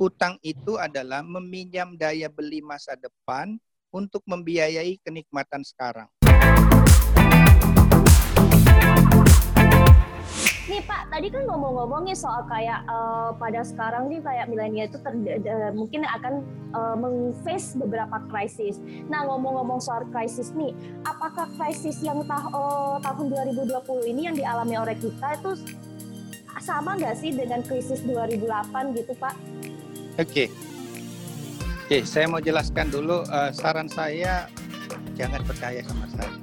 Hutang itu adalah meminjam daya beli masa depan untuk membiayai kenikmatan sekarang. Nih Pak, tadi kan ngomong-ngomongin soal kayak uh, pada sekarang nih kayak milenial itu ter, uh, mungkin akan uh, mengface beberapa krisis. Nah ngomong-ngomong soal krisis nih, apakah krisis yang tah, uh, tahun 2020 ini yang dialami oleh kita itu sama nggak sih dengan krisis 2008 gitu Pak? Oke, okay. oke okay, saya mau jelaskan dulu uh, saran saya jangan percaya sama saya.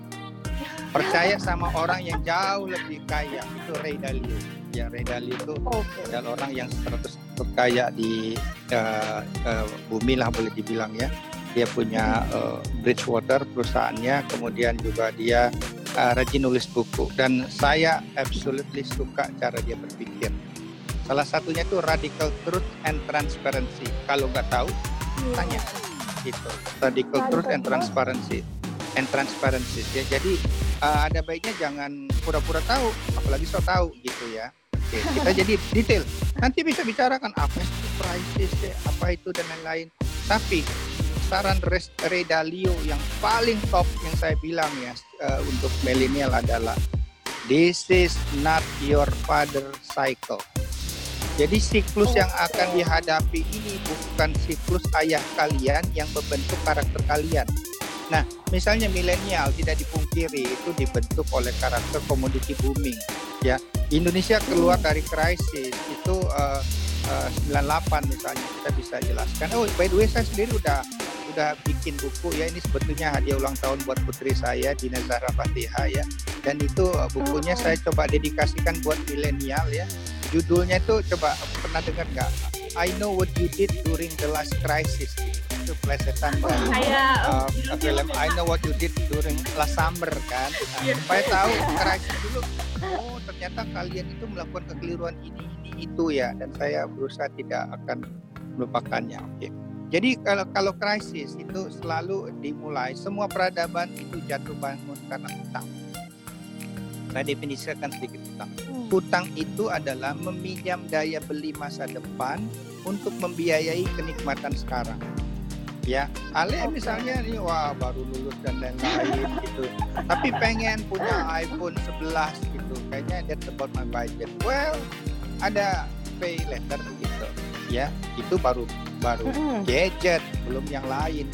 Percaya sama orang yang jauh lebih kaya itu Ray Dalio. Ya Ray Dalio itu okay. adalah orang yang 100 terkaya di uh, uh, bumi lah boleh dibilang ya. Dia punya uh, Bridgewater perusahaannya kemudian juga dia uh, rajin nulis buku. Dan saya absolutely suka cara dia berpikir salah satunya itu radical truth and transparency kalau nggak tahu tanya gitu radical truth and transparency and transparency ya. Jadi uh, ada baiknya jangan pura-pura tahu, apalagi so tahu gitu ya. Oke, kita jadi detail. Nanti bisa bicarakan apa itu crisis, ya, apa itu dan lain-lain. Tapi saran Ray Dalio yang paling top yang saya bilang ya uh, untuk milenial adalah this is not your father cycle. Jadi siklus yang akan dihadapi ini bukan siklus ayah kalian yang membentuk karakter kalian Nah, misalnya milenial tidak dipungkiri itu dibentuk oleh karakter komoditi booming. Ya, Indonesia keluar dari krisis itu uh, uh, 98 misalnya kita bisa jelaskan. Oh, by the way saya sendiri udah udah bikin buku ya ini sebetulnya hadiah ulang tahun buat putri saya di Zahra Fatihah ya. Dan itu uh, bukunya oh. saya coba dedikasikan buat milenial ya. Judulnya itu coba pernah dengar nggak? I know what you did during the last crisis. Itu plesetan kan uh, film I Know What You Did During Last Summer kan? Nah, yeah. supaya tahu krisis dulu. Oh ternyata kalian itu melakukan kekeliruan ini ini itu ya. Dan saya berusaha tidak akan melupakannya. Oke. Okay. jadi kalau kalau krisis itu selalu dimulai semua peradaban itu jatuh bangun karena hutang saya definisikan sedikit hutang. Hmm. hutang itu adalah meminjam daya beli masa depan untuk membiayai kenikmatan sekarang. Ya Ale okay. misalnya nih wah baru lulus dan lain-lain gitu. Tapi pengen punya iPhone 11 gitu. Kayaknya that's about my budget. Well ada pay letter gitu. Ya itu baru baru mm. gadget belum yang lain.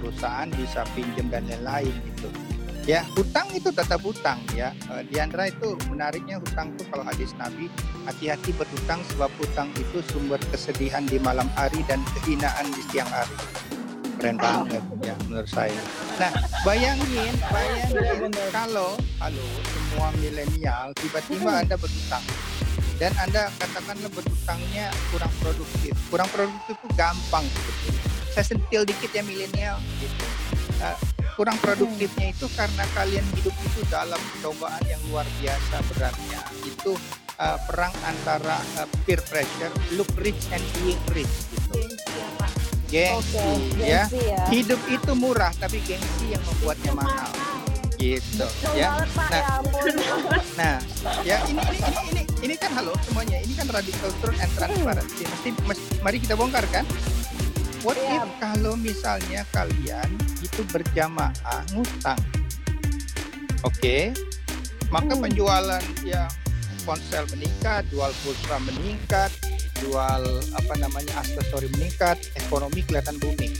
Perusahaan bisa pinjam dan lain-lain gitu ya hutang itu tetap hutang ya uh, Diandra itu menariknya hutang itu kalau hadis Nabi hati-hati berhutang sebab hutang itu sumber kesedihan di malam hari dan kehinaan di siang hari keren banget ya menurut saya. Nah bayangin, bayangin kalau halo semua milenial tiba-tiba anda berutang dan anda katakanlah berutangnya kurang produktif, kurang produktif itu gampang sebetulnya. Saya sentil dikit ya milenial gitu. Nah, kurang produktifnya itu karena kalian hidup itu dalam cobaan yang luar biasa beratnya. Itu uh, perang antara uh, peer pressure, look rich and being rich gitu gengsi, okay, ya. ya. Hidup itu murah tapi gengsi yang membuatnya mahal. Gitu ya. Nah, ya nah, ya ini ini ini ini ini kan halo semuanya. Ini kan radical truth and transparency. Mesti, mesti mari kita bongkar kan. What yeah. if kalau misalnya kalian itu berjamaah ngutang? Oke. Okay? Maka hmm. penjualan ya ponsel meningkat, jual pulsa meningkat, jual apa namanya aksesori meningkat, ekonomi kelihatan booming.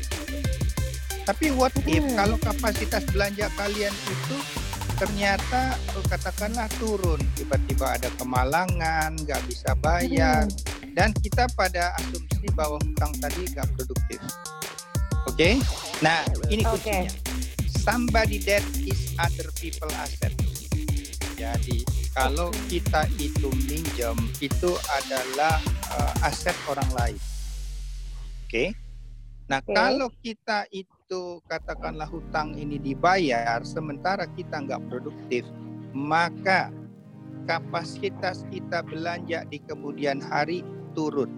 Tapi what if hmm. kalau kapasitas belanja kalian itu ternyata katakanlah turun, tiba-tiba ada kemalangan, nggak bisa bayar, hmm. Dan kita pada asumsi bahwa hutang tadi nggak produktif. Oke, okay? nah ini kuncinya. Okay. Somebody that is other people asset. Jadi kalau kita itu minjem itu adalah uh, aset orang lain. Oke. Okay? Nah, okay. kalau kita itu katakanlah hutang ini dibayar sementara kita nggak produktif, maka kapasitas kita belanja di kemudian hari turun.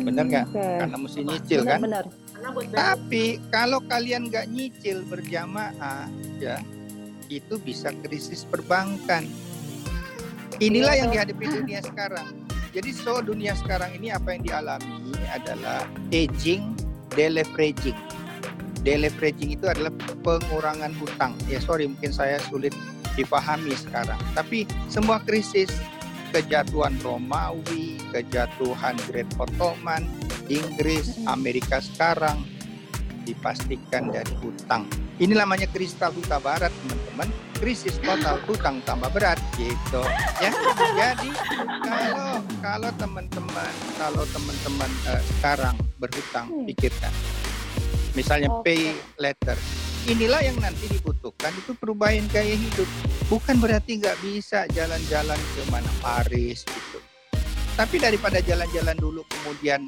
Benar nggak? Okay. Karena mesti nyicil benar, kan? Benar. Tapi kalau kalian nggak nyicil berjamaah, ya itu bisa krisis perbankan. Inilah yang dihadapi dunia sekarang. Jadi so dunia sekarang ini apa yang dialami adalah aging, deleveraging. Deleveraging itu adalah pengurangan hutang. Ya sorry mungkin saya sulit dipahami sekarang. Tapi semua krisis kejatuhan Romawi, kejatuhan Great Ottoman, Inggris, Amerika sekarang dipastikan dari hutang. Ini namanya kristal huta barat, teman-teman. Krisis total hutang tambah berat, gitu. Ya, jadi kalau kalau teman-teman kalau teman-teman uh, sekarang berhutang, Hmm. pikirkan. Misalnya pay letter. Inilah yang nanti dibutuhkan itu perubahan gaya hidup. Bukan berarti nggak bisa jalan-jalan ke mana Paris gitu. Tapi daripada jalan-jalan dulu kemudian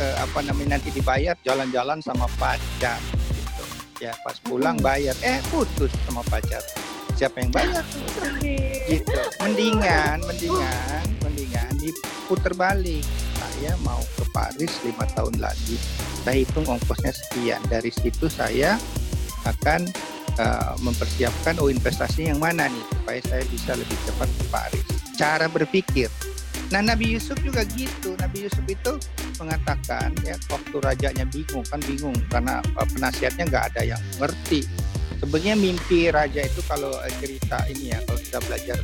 eh, apa namanya nanti dibayar jalan-jalan sama pacar gitu. Ya pas pulang Hmm. bayar eh putus sama pacar. Siapa yang bayar? gitu. Mendingan, mendingan, mendingan diputer balik. Saya mau ke Paris lima tahun lagi. Saya hitung ongkosnya sekian. Dari situ saya akan eh, mempersiapkan oh investasi yang mana nih supaya saya bisa lebih cepat ke Paris. Cara berpikir. Nah Nabi Yusuf juga gitu. Nabi Yusuf itu mengatakan ya waktu rajanya bingung kan bingung karena eh, penasihatnya nggak ada yang ngerti. Sebenarnya mimpi raja itu kalau eh, cerita ini ya kalau kita belajar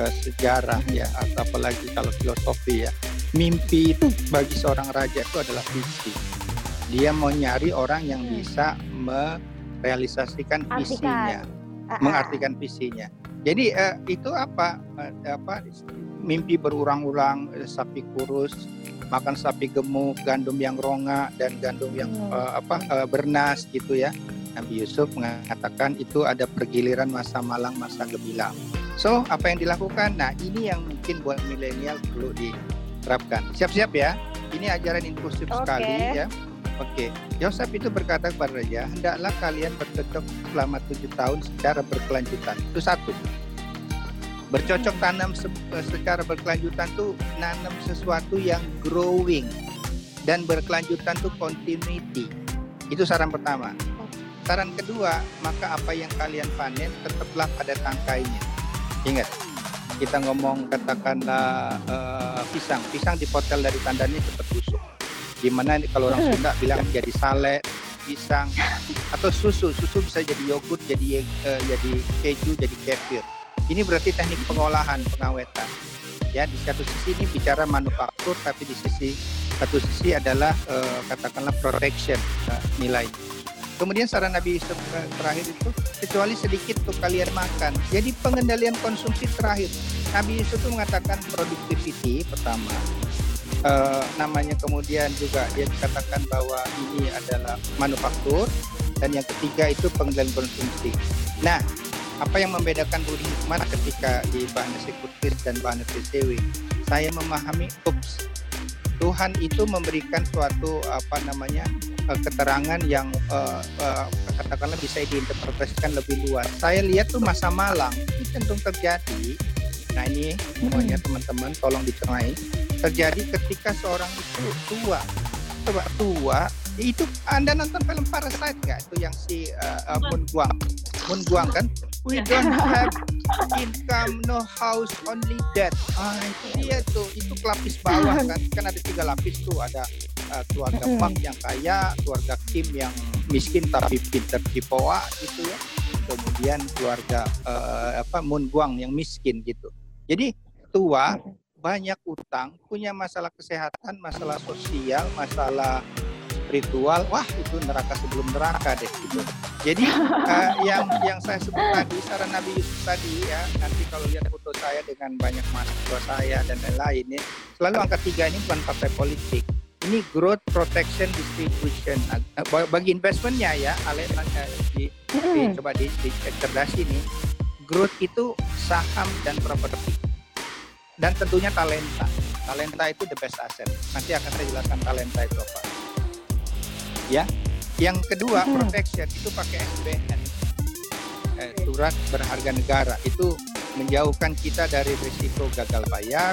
eh, sejarah ya atau apalagi kalau filosofi ya mimpi itu bagi seorang raja itu adalah visi. Dia mau nyari orang yang bisa merealisasikan Artikan. visinya ah. mengartikan visinya. Jadi eh, itu apa eh, apa mimpi berulang-ulang eh, sapi kurus makan sapi gemuk, gandum yang ronga dan gandum yang Hmm. eh, apa eh, bernas gitu ya. Nabi Yusuf mengatakan itu ada pergiliran masa malang, masa gemilang. So apa yang dilakukan? Nah ini yang mungkin buat milenial perlu diterapkan. Siap-siap ya. Ini ajaran inklusif Oke. sekali ya. Oke, Yosef itu berkata kepada raja, hendaklah kalian bercocok selama tujuh tahun secara berkelanjutan. Itu satu. Bercocok tanam se- eh, secara berkelanjutan tuh nanam sesuatu yang growing dan berkelanjutan tuh continuity. Itu saran pertama. Saran kedua, maka apa yang kalian panen tetaplah pada tangkainya. Ingat, kita ngomong katakanlah eh, pisang, pisang dipotong dari tandanya cepat busuk. Di mana kalau orang Sunda bilang jadi sale, pisang, atau susu, susu bisa jadi yogurt, jadi eh, jadi keju, jadi kefir. Ini berarti teknik pengolahan, pengawetan. Ya, di satu sisi ini bicara manufaktur, tapi di sisi satu sisi adalah eh, katakanlah protection eh, nilai. Kemudian saran Nabi Yusuf terakhir itu kecuali sedikit tuh kalian makan. Jadi pengendalian konsumsi terakhir. Nabi Yusuf itu mengatakan productivity pertama. Eh, namanya kemudian juga dia dikatakan bahwa ini adalah manufaktur dan yang ketiga itu pengendalian konsumsi. Nah, apa yang membedakan Budi Hikmat ketika di Bahasa Kutis dan Bahasa TCW? Saya memahami, ups, Tuhan itu memberikan suatu apa namanya eh, keterangan yang eh, eh, katakanlah bisa diinterpretasikan lebih luas. Saya lihat tuh masa malang ini cenderung terjadi. Nah ini pokoknya teman-teman tolong dicernai. Terjadi ketika seorang itu tua, coba tua itu Anda nonton film Parasite nggak? Itu yang si uh, uh, Moon Guang, Moon Guang kan? We don't have income, no house, only debt. Ah itu dia tuh, itu lapis bawah kan? Kan ada tiga lapis tuh, ada uh, keluarga. Park yang kaya, keluarga Kim yang miskin tapi pinter cipoa gitu ya. Kemudian keluarga uh, apa Moon Guang yang miskin gitu. Jadi tua banyak utang, punya masalah kesehatan, masalah sosial, masalah spiritual, wah itu neraka sebelum neraka deh gitu. Jadi eh, yang yang saya sebut tadi saran Nabi Yusuf tadi ya, nanti kalau lihat foto saya dengan banyak mahasiswa saya dan lain-lain ya, selalu angka tiga ini bukan partai politik. Ini growth protection distribution. Nah, ba- bagi investmentnya ya, Ale eh, di, di, coba di, di cerdasi nih. Growth itu saham dan properti dan tentunya talenta. Talenta itu the best asset. Nanti akan saya jelaskan talenta itu apa. Ya. Yang kedua, Hmm. protection itu pakai SBN. Eh, surat berharga negara itu menjauhkan kita dari risiko gagal bayar,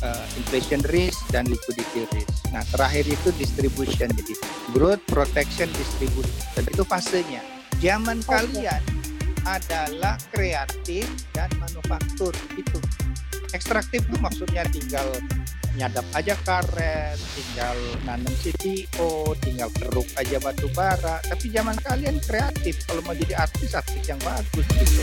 eh, inflation risk dan liquidity risk. Nah, terakhir itu distribution jadi growth, protection, distribution. Dan itu fasenya. Zaman Oke. kalian adalah kreatif dan manufaktur itu ekstraktif itu maksudnya tinggal nyadap aja karet, tinggal nanam CTO, tinggal keruk aja batu bara. Tapi zaman kalian kreatif, kalau mau jadi artis, artis yang bagus gitu.